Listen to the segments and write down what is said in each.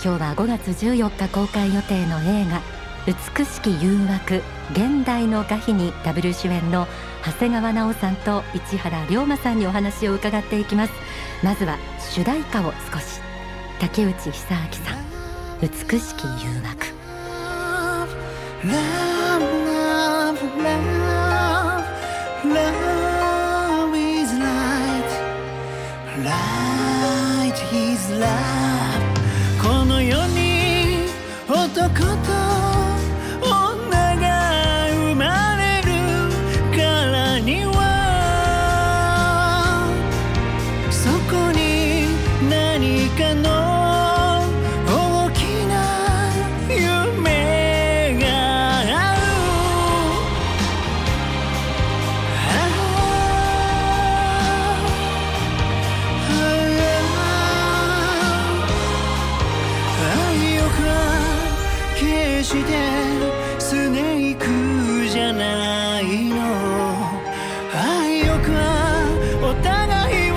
今日は5月14日公開予定の映画美しき誘惑現代の画碑にダブル主演の長谷川奈緒さんと市原龍馬さんにお話を伺っていきます。まずは主題歌を少し。竹内久明さん。美しき誘惑 Love, love, love, love. 決してスネークじゃないの。愛欲はお互いを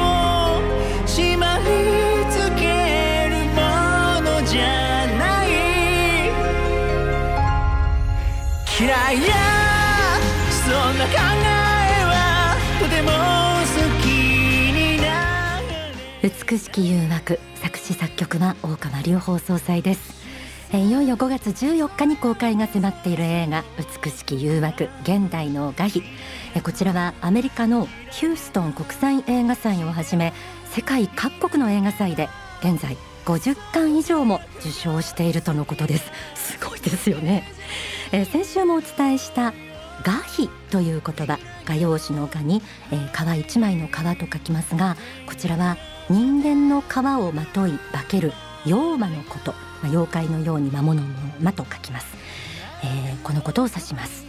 縛りつけるものじゃない。嫌いやそんな考えはとても好きになる美しき誘惑作詞作曲は大川隆法総裁です。いよいよ5月14日に公開が迫っている映画美しき誘惑現代の画碑こちらはアメリカのヒューストン国際映画祭をはじめ世界各国の映画祭で現在50巻以上も受賞しているとのことです。すごいですよね、え先週もお伝えした画碑という言葉画用紙の画に、えー、皮一枚の皮と書きますがこちらは人間の皮をまとい化ける妖魔のこと、まあ、妖怪のように魔物の魔と書きます、えー、このことを指します。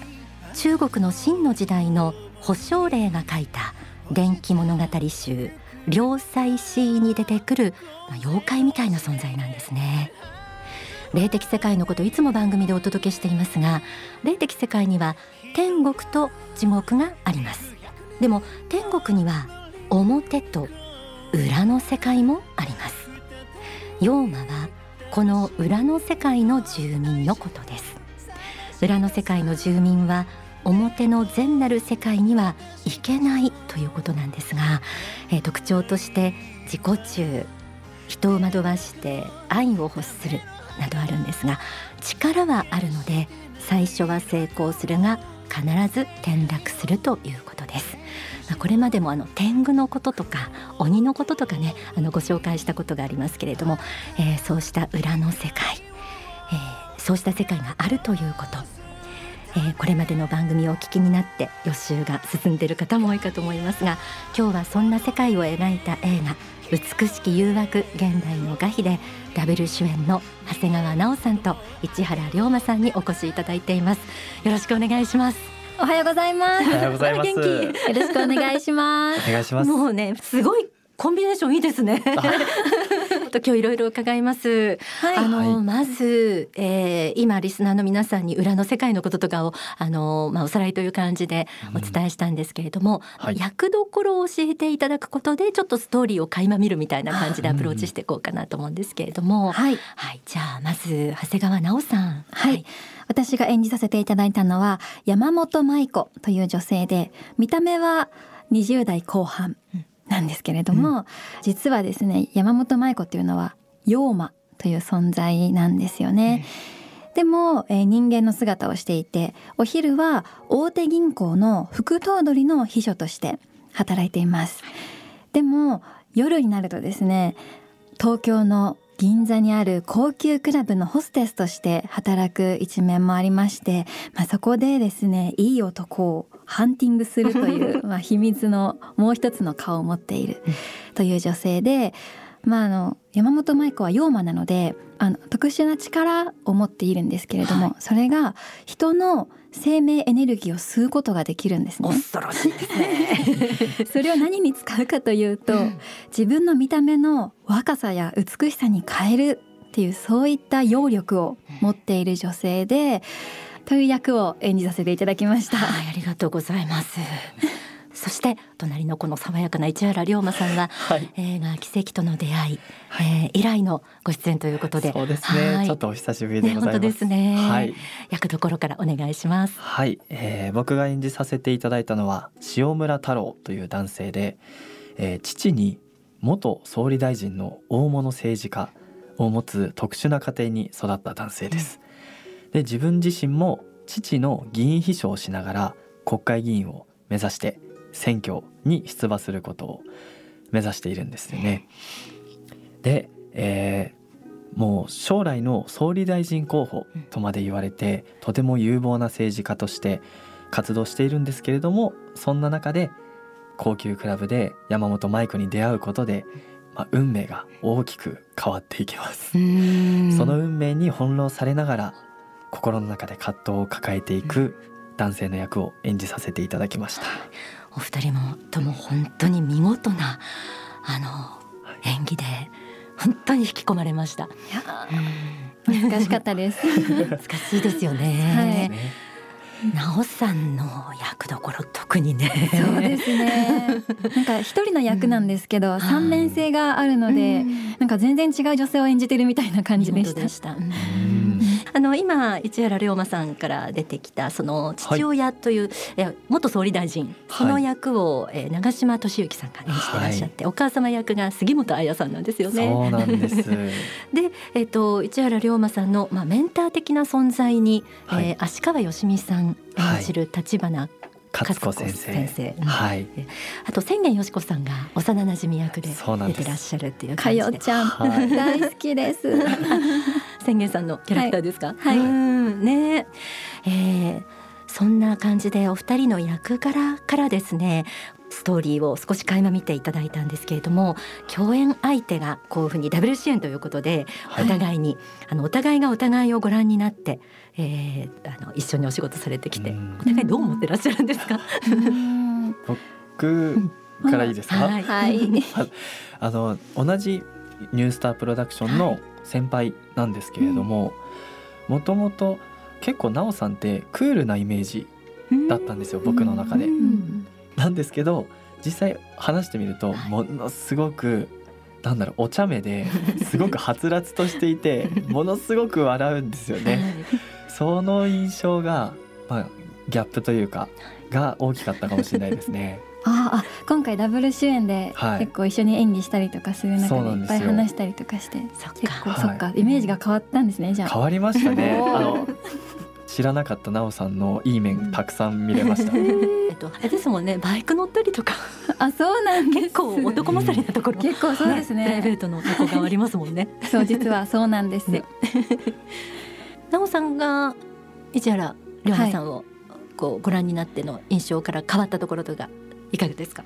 中国の秦の時代の保証令が書いた伝記物語集良妻詩に出てくる、まあ、妖怪みたいな存在なんですね。霊的世界のこといつも番組でお届けしていますが霊的世界には天国と地獄があります。でも天国には表と裏の世界もあります。妖魔はこの裏の世界の住民のことです。裏の世界の住民は表の善なる世界には行けないということなんですが、えー、特徴として自己中人を惑わして愛を欲するなどあるんですが力はあるので最初は成功するが必ず転落するということ。ですこれまでもあの天狗のこととか鬼のこととかねあのご紹介したことがありますけれども、えー、そうした裏の世界、えー、そうした世界があるということ。えー、これまでの番組をお聞きになって予習が進んでいる方も多いかと思いますが今日はそんな世界を描いた映画「美しき誘惑現代の画碑」でダブル主演の長谷川奈緒さんと市原龍馬さんにお越しいただいています。よろしくお願いします。おはようございます。おはようございます。よろしくお願いします。お願いします。もうね、すごいコンビネーションいいですね。と今日いろいろ伺います。はい、あの、はい、まず、えー、今リスナーの皆さんに裏の世界のこととかをあのまあおさらいという感じでお伝えしたんですけれども、うんはい、役どころを教えていただくことでちょっとストーリーを垣間見るみたいな感じでアプローチしていこうかなと思うんですけれども、はい、はい、じゃあまず長谷川奈緒さん。はい。私が演じさせていただいたのは山本舞子という女性で見た目は20代後半なんですけれども、うん、実はですね山本舞子っていうのは妖魔という存在なんですよね。うん、でも、えー、人間の姿をしていてお昼は大手銀行の副頭取の秘書として働いています。でも夜になるとですね東京の銀座にある高級クラブのホステスとして働く一面もありまして、まあ、そこでですねいい男をハンティングするという まあ秘密のもう一つの顔を持っているという女性で、まあ、あの山本舞子は妖魔なのであの特殊な力を持っているんですけれども、はい、それが人の生命エネルギーを吸うことができるんですね。恐ろしいですね。それを何に使うかというと、自分の見た目の若さや美しさに変えるっていうそういった揚力を持っている女性で、という役を演じさせていただきました。はい、ありがとうございます。そして隣のこの爽やかな市原龍馬さんは、はい、映画奇跡との出会い、はい、えー、以来のご出演ということで。そうですね、はい、ちょっとお久しぶりでございます、ね、本当ですね、はい、役どころからお願いします。はい、えー、僕が演じさせていただいたのは塩村太郎という男性で、えー、父に元総理大臣の大物政治家を持つ特殊な家庭に育った男性です、うん、で自分自身も父の議員秘書をしながら国会議員を目指して選挙に出馬することを目指しているんですよね。で、えー、もう将来の総理大臣候補とまで言われてとても有望な政治家として活動しているんですけれどもそんな中で高級クラブで山本舞子に出会うことで、まあ、運命が大きく変わっていきます。その運命に翻弄されながら心の中で葛藤を抱えていく男性の役を演じさせていただきました。お二人もとも本当に見事なあの演技で本当に引き込まれました。難しかったです。難しいですよね。はいなおさんの役どころ特にね。そうですね。なんか一人の役なんですけど、三、うん、面性があるので、うん、なんか全然違う女性を演じてるみたいな感じでした。あの今市原龍馬さんから出てきたその父親という、はい、元総理大臣その役を、え長嶋俊之さんが演じてらっしゃって、はい、お母様役が杉本彩さんなんですよね。そうなんです。で、えっ、ー、と市原龍馬さんのまあメンター的な存在に、はい、えー、足利義美さん演じる立花勝子先生。先生、はい、あと千元よし子さんが幼馴染役で出てらっしゃるっていう感じで。かよちゃん、はい、大好きです。千元さんのキャラクターですか？はい。はい、ね、えー、そんな感じでお二人の役柄からですねストーリーを少し垣間見ていただいたんですけれども共演相手がこういうふうにダブル主演ということでお互いに、はい、あのお互いがお互いをご覧になって、えー、あの一緒にお仕事されてきてお互いどう思ってらっしゃるんですか？僕からいいですか、はい、はい、あの同じニュースタープロダクションの先輩なんですけれどももともと結構奈緒さんってクールなイメージだったんですよ僕の中で。なんですけど実際話してみるとものすごくなんだろうお茶目ですごくはつらつとしていて ものすごく笑うんですよね。その印象が、まあ、ギャップというかが大きかったかもしれないですね。ああ今回ダブル主演で結構一緒に演技したりとかする中でいっぱい話したりとかして、結構そっか、イメージが変わったんですねじゃあ。変わりましたね。あの知らなかったなおさんのいい面たくさん見れました。えっとあれですもんね。バイク乗ったりとか。あそうなん結構男勝りなところ。結構そうですね。プライベートのとこがありますもんね。そう実はそうなんです。ね、なおさんが市原龍馬さんをこうご覧になっての印象から変わったところとかいかがですか？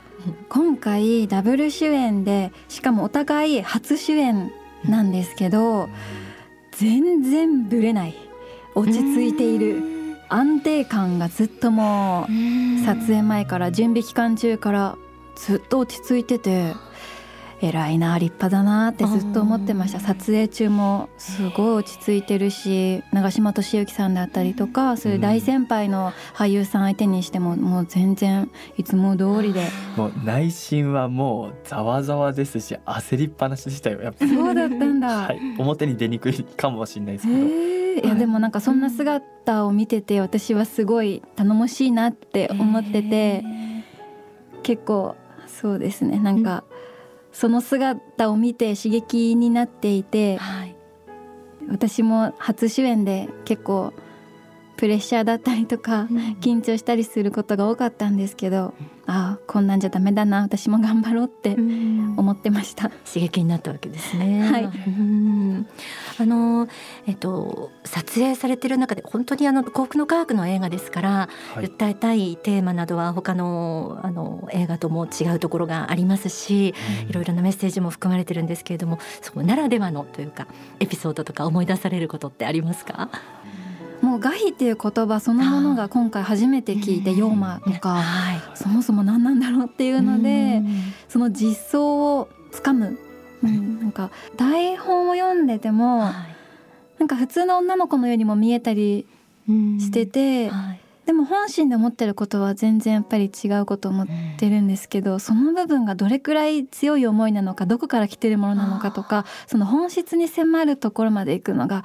今回ダブル主演でしかもお互い初主演なんですけど、全然ぶれない。落ち着いている安定感がずっともう撮影前から準備期間中からずっと落ち着いてて偉いな立派だなってずっと思ってました。撮影中もすごい落ち着いてるし長嶋俊之さんだったりとかそういう大先輩の俳優さん相手にしてももう全然いつも通りで。もう内心はもうざわざわですし焦りっぱなしでしたよ。やっぱそうだったんだ、はい、表に出にくいかもしれないですけど。いやでもなんかそんな姿を見てて私はすごい頼もしいなって思ってて、結構そうですね。なんかその姿を見て刺激になっていて、私も初主演で結構プレッシャーだったりとか、緊張したりすることが多かったんですけど、ああこんなんじゃダメだな私も頑張ろうって思ってました、刺激になったわけですね。はい。あのえっと撮影されてる中で本当にあの幸福の科学の映画ですから、はい、訴えたいテーマなどは他のあの映画とも違うところがありますし、いろいろなメッセージも含まれてるんですけれどもそこならではのというかエピソードとか思い出されることってありますか？もうガヒっていう言葉そのものが今回初めて聞いて「ヨーマ」とか、そもそも何なんだろうっていうのでその実相をつかむ、うん、なんか台本を読んでても、なんか普通の女の子のようにも見えたりしてて、でも本心で思ってることは全然やっぱり違うこと思ってるんですけど、その部分がどれくらい強い思いなのかどこから来てるものなのかとかその本質に迫るところまで行くのが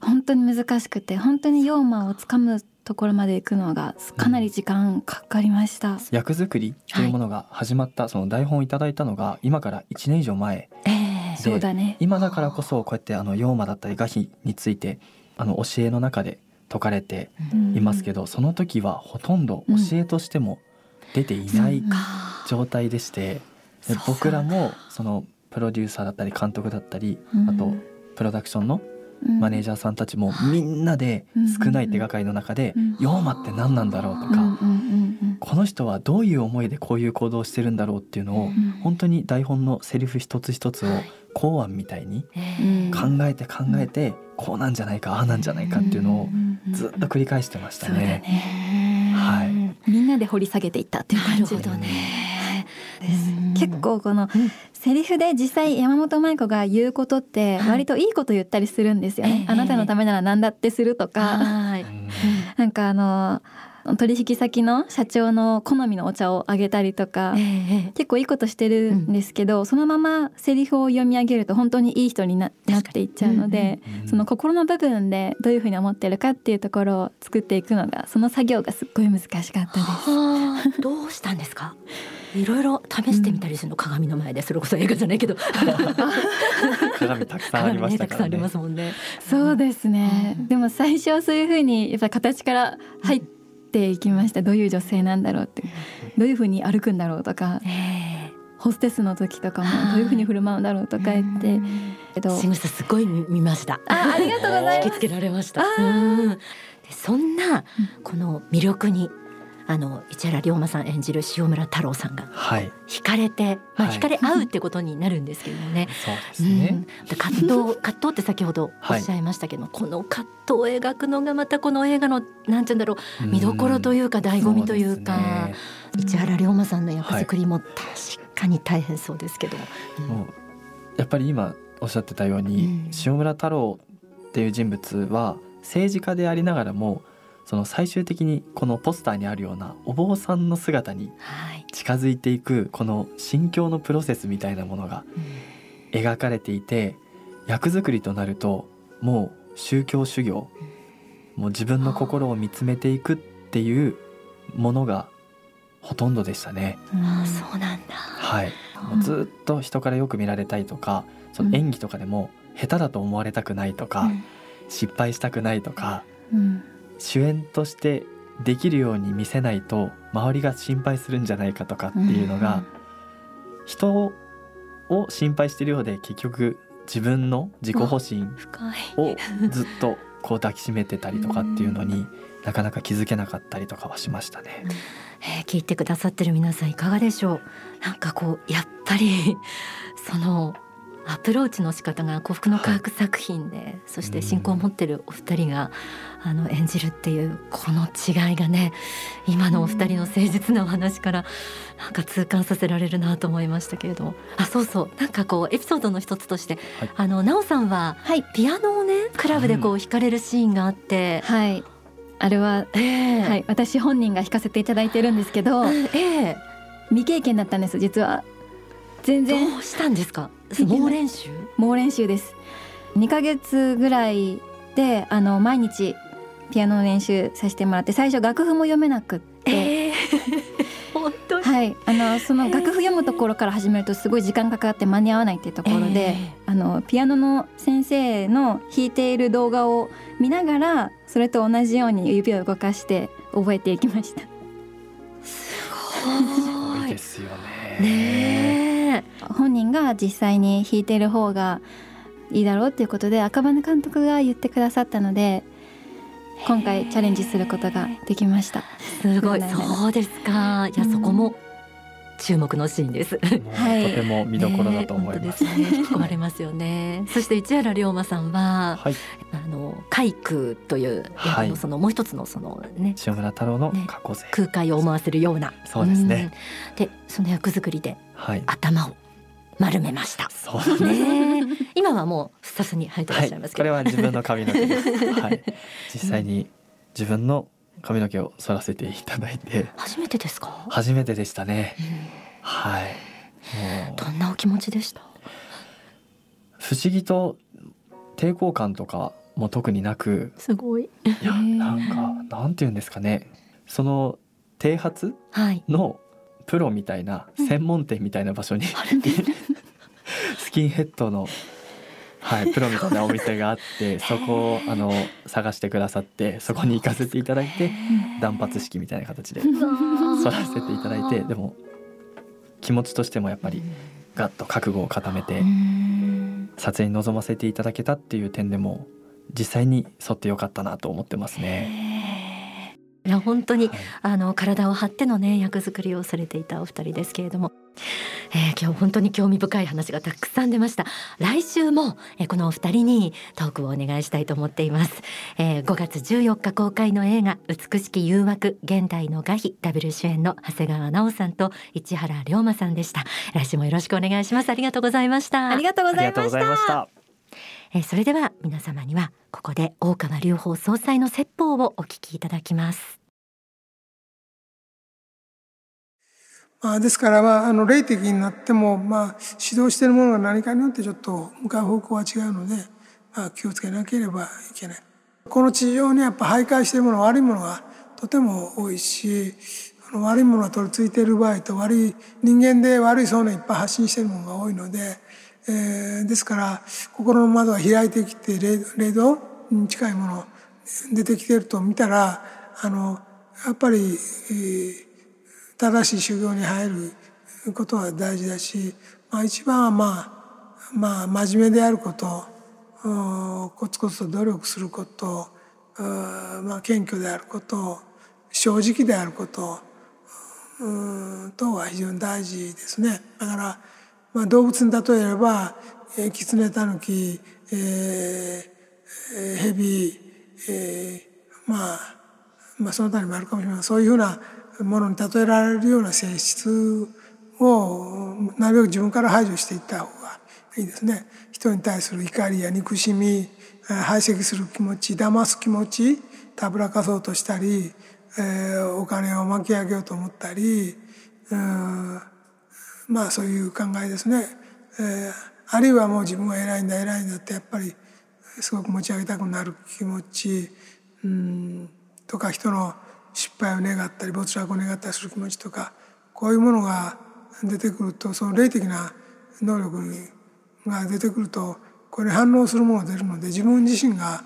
本当に難しくて本当にヨーマをつかむところまで行くのがかなり時間かかりました。役作りというものが始まった、その台本をいただいたのが今から1年以上前ええでそうだね。今だからこそこうやってあの妖魔だったり画碑についてあの教えの中で説かれていますけど、その時はほとんど教えとしても出ていない状態でして、うなんだ。僕らもそのプロデューサーだったり監督だったり、うん。あとプロダクションのマネージャーさんたちもみんなで少ない手がかりの中でうん「妖魔って何なんだろう?」とか、この人はどういう思いでこういう行動をしてるんだろうっていうのをうん。本当に台本のセリフ一つ一つをはい。公案みたいに考えて考えてこうなんじゃないかああなんじゃないかっていうのをずっと繰り返してましたね。ね。はい。みんなで掘り下げていったっていうな感じ。るほどね。です。うん結構このうんセリフで実際山本舞子が言うことって割といいこと言ったりするんですよね、ええあなたのためなら何だってするとか、はい。う んなんかあの取引先の社長の好みのお茶をあげたりとか、ええ結構いいことしてるんですけど、そのままセリフを読み上げると本当にいい人にななっていっちゃうので、うん。その心の部分でどういうふうに思ってるかっていうところを作っていくのがその作業がすっごい難しかったです。はあ、どうしたんですか？いろいろ試してみたりするの、鏡の前でそれこそ映画じゃないけど。鏡たくさんありましたからね。鏡ねたくさんありま。すもんね。そうですね、うん。でも最初はそういうふうにやっぱり形から入っていきました。どういう女性なんだろうって。どういうふうに歩くんだろうとか。えホステスの時とかもはいどういうふうに振る舞うんだろうとか言って。けどえ仕草すごい見見ました。あありがとうございます。引きつけられました。うん。でそんなこの魅力にあの市原龍馬さん演じる塩村太郎さんがはい、惹かれて、まあ、はい。惹かれ合うってことになるんですけどもね、そうですうん。ね。で葛藤葛藤って先ほどおっしゃいましたけど、この葛藤を描くのがまたこの映画のなんて言うんだろう見どころというか醍醐味というか、市原龍馬さんの役作りも確かに大変そうですけど、うん。もうやっぱり今おっしゃってたように、うん。塩村太郎っていう人物は政治家でありながらもその最終的にこのポスターにあるようなお坊さんの姿にはい。近づいていくこの心境のプロセスみたいなものが描かれていて役作りとなるともう宗教修行もう自分の心を見つめていくっていうものがほとんどでしたね。ああそうなんだ。はい、もうずっと人からよく見られたいとかその演技とかでも下手だと思われたくないとか、うん。失敗したくないとかうん主演としてできるように見せないと周りが心配するんじゃないかとかっていうのが、人を心配してるようで結局自分の自己保身。をずっとこう抱きしめてたりとかっていうのになかなか気づけなかったりとかはしましたね。えー聞いてくださってる皆さんいかがでしょう？なんかこうやっぱりそのアプローチの仕方が幸福の科学作品で、そして信仰を持ってるお二人があの演じるっていうこの違いがね今のお二人の誠実なお話からなんか痛感させられるなと思いましたけれども。あそうそう。なんかこうエピソードの一つとして、はい。あの奈緒さんははい。ピアノをねクラブでこう弾かれるシーンがあって、はい。あれは、ええ。はい、私本人が弾かせていただいてるんですけどええ。未経験だったんです実は。全然。どうしたんですか？猛練習？猛練習です。2ヶ月ぐらいであの毎日ピアノの練習させてもらって最初楽譜も読めなくって、ええ 本当に？はい。あのその楽譜読むところから始めるとすごい時間かかって間に合わないっていうところで、えあのピアノの先生の弾いている動画を見ながらそれと同じように指を動かして覚えていきました。すすごい。ごいですよね。ねえ本人が実際に弾いている方がいいだろうっていうことで赤羽監督が言ってくださったので今回チャレンジすることができました。すごい。そうです。か。いやうん。そこも注目のシーンです。はい。とても見どころだと思います。ねえ本当ですね。引き込まれますよね。そして市原龍馬さんははい、あの海空というはい。あのそのもう一つのそのね。塩村太郎のね。過去勢、空海を思わせるような。そうですね。うん。でその役作りではい、頭を丸めました。そう。ねえ。今はもうふさふさに生えてらっはいしゃいます、けど、これは自分の髪の毛です。はい、実際に自分の髪の毛を剃らせていただいて。初めてですか？初めてでしたね、うん。はい。どんなお気持ちでした？不思議と抵抗感とかも特になく。すごい。いやなんかなんて言うんですかね。その剃髪はい。のプロみたいな専門店みたいな場所に、スキンヘッドの、はい、プロみたいなお店があってそこをあの探してくださってそこに行かせていただいて断髪式みたいな形で剃らせていただいてでも気持ちとしてもやっぱりガッと覚悟を固めてうん。撮影に臨ませていただけたっていう点でも実際に沿ってよかったなと思ってますね。いや本当にはい。あの体を張ってのね役作りをされていたお二人ですけれども、えー今日本当に興味深い話がたくさん出ました。来週も、えーこのお二人にトークをお願いしたいと思っています、えー5月14日公開の映画美しき誘惑現代の画碑ダブル主演の長谷川奈緒さんと市原龍馬さんでした。来週もよろしくお願いします。ありがとうございました。ありがとうございました。えーそれでは皆様にはここで大川隆法総裁の説法をお聞きいただきますまあ、ですから、まあ、あの霊的になっても、まあ、指導しているものが何かによってちょっと向かう方向は違うので、まあ、気をつけなければいけない。この地上にやっぱ徘徊しているもの悪いものがとても多いしこの悪いものが取り付いている場合と悪い人間で悪い想念いっぱい発信しているものが多いので、えーですから心の窓が開いてきて霊霊道に近いもの出てきていると見たらあのやっぱり、えー正しい修行に入ることは大事だし、まあ、一番はまあまあ真面目であることコツコツと努力することまあ謙虚であること正直であることうんとは非常に大事ですね。だから、まあ、動物に例えれば、えー、キツネタヌキ、えーえー、ヘビ、えーまあまあその他にもあるかもしれないそういうふうなものに例えられるような性質をなるべく自分から排除していった方がいいですね。人に対する怒りや憎しみ排斥する気持ち騙す気持ちたぶらかそうとしたり、えーお金を巻き上げようと思ったりうまあそういう考えですね。えーあるいはもう自分は偉いんだ偉いんだってやっぱりすごく持ち上げたくなる気持ちうんとか人の失敗を願ったり没落を願ったりする気持ちとかこういうものが出てくるとその霊的な能力が出てくるとこれ反応するものが出るので自分自身が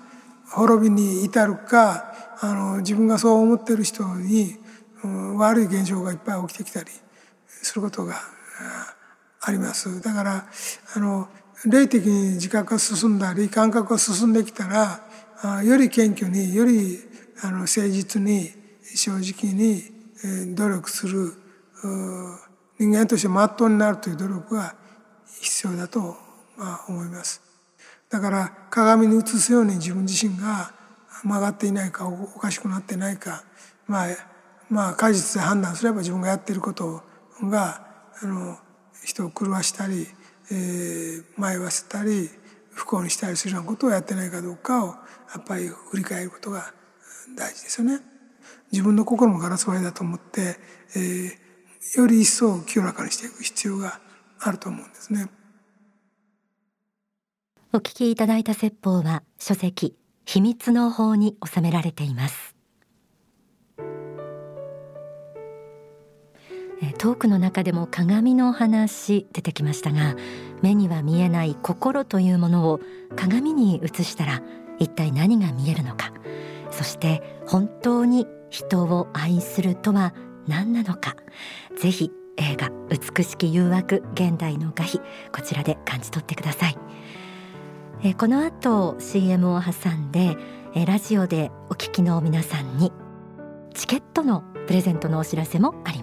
滅びに至るかあの自分がそう思ってる人に、うん悪い現象がいっぱい起きてきたりすることがあります。だからあの霊的に自覚が進んだり感覚が進んできたらあより謙虚によりあの誠実に正直に努力する人間として真っ当になるという努力が必要だと、まあ、思います。だから鏡に映すように自分自身が曲がっていないかおおかしくなってないかまあまあ果実で判断すれば自分がやっていることがあの人を狂わしたり、えー迷わせたり不幸にしたりするようなことをやってないかどうかをやっぱり振り返ることが大事ですよね。自分の心もガラス張りだと思って、えーより一層清らかにしていく必要があると思うんですね。お聞きいただいた説法は書籍秘密の法に収められていますえートークの中でも鏡の話出てきましたが目には見えない心というものを鏡に映したら一体何が見えるのかそして本当に人を愛するとは何なのか。ぜひ映画美しき誘惑現代の画碑こちらで感じ取ってください。えこの後 CM を挟んでえラジオでお聞きの皆さんにチケットのプレゼントのお知らせもあります。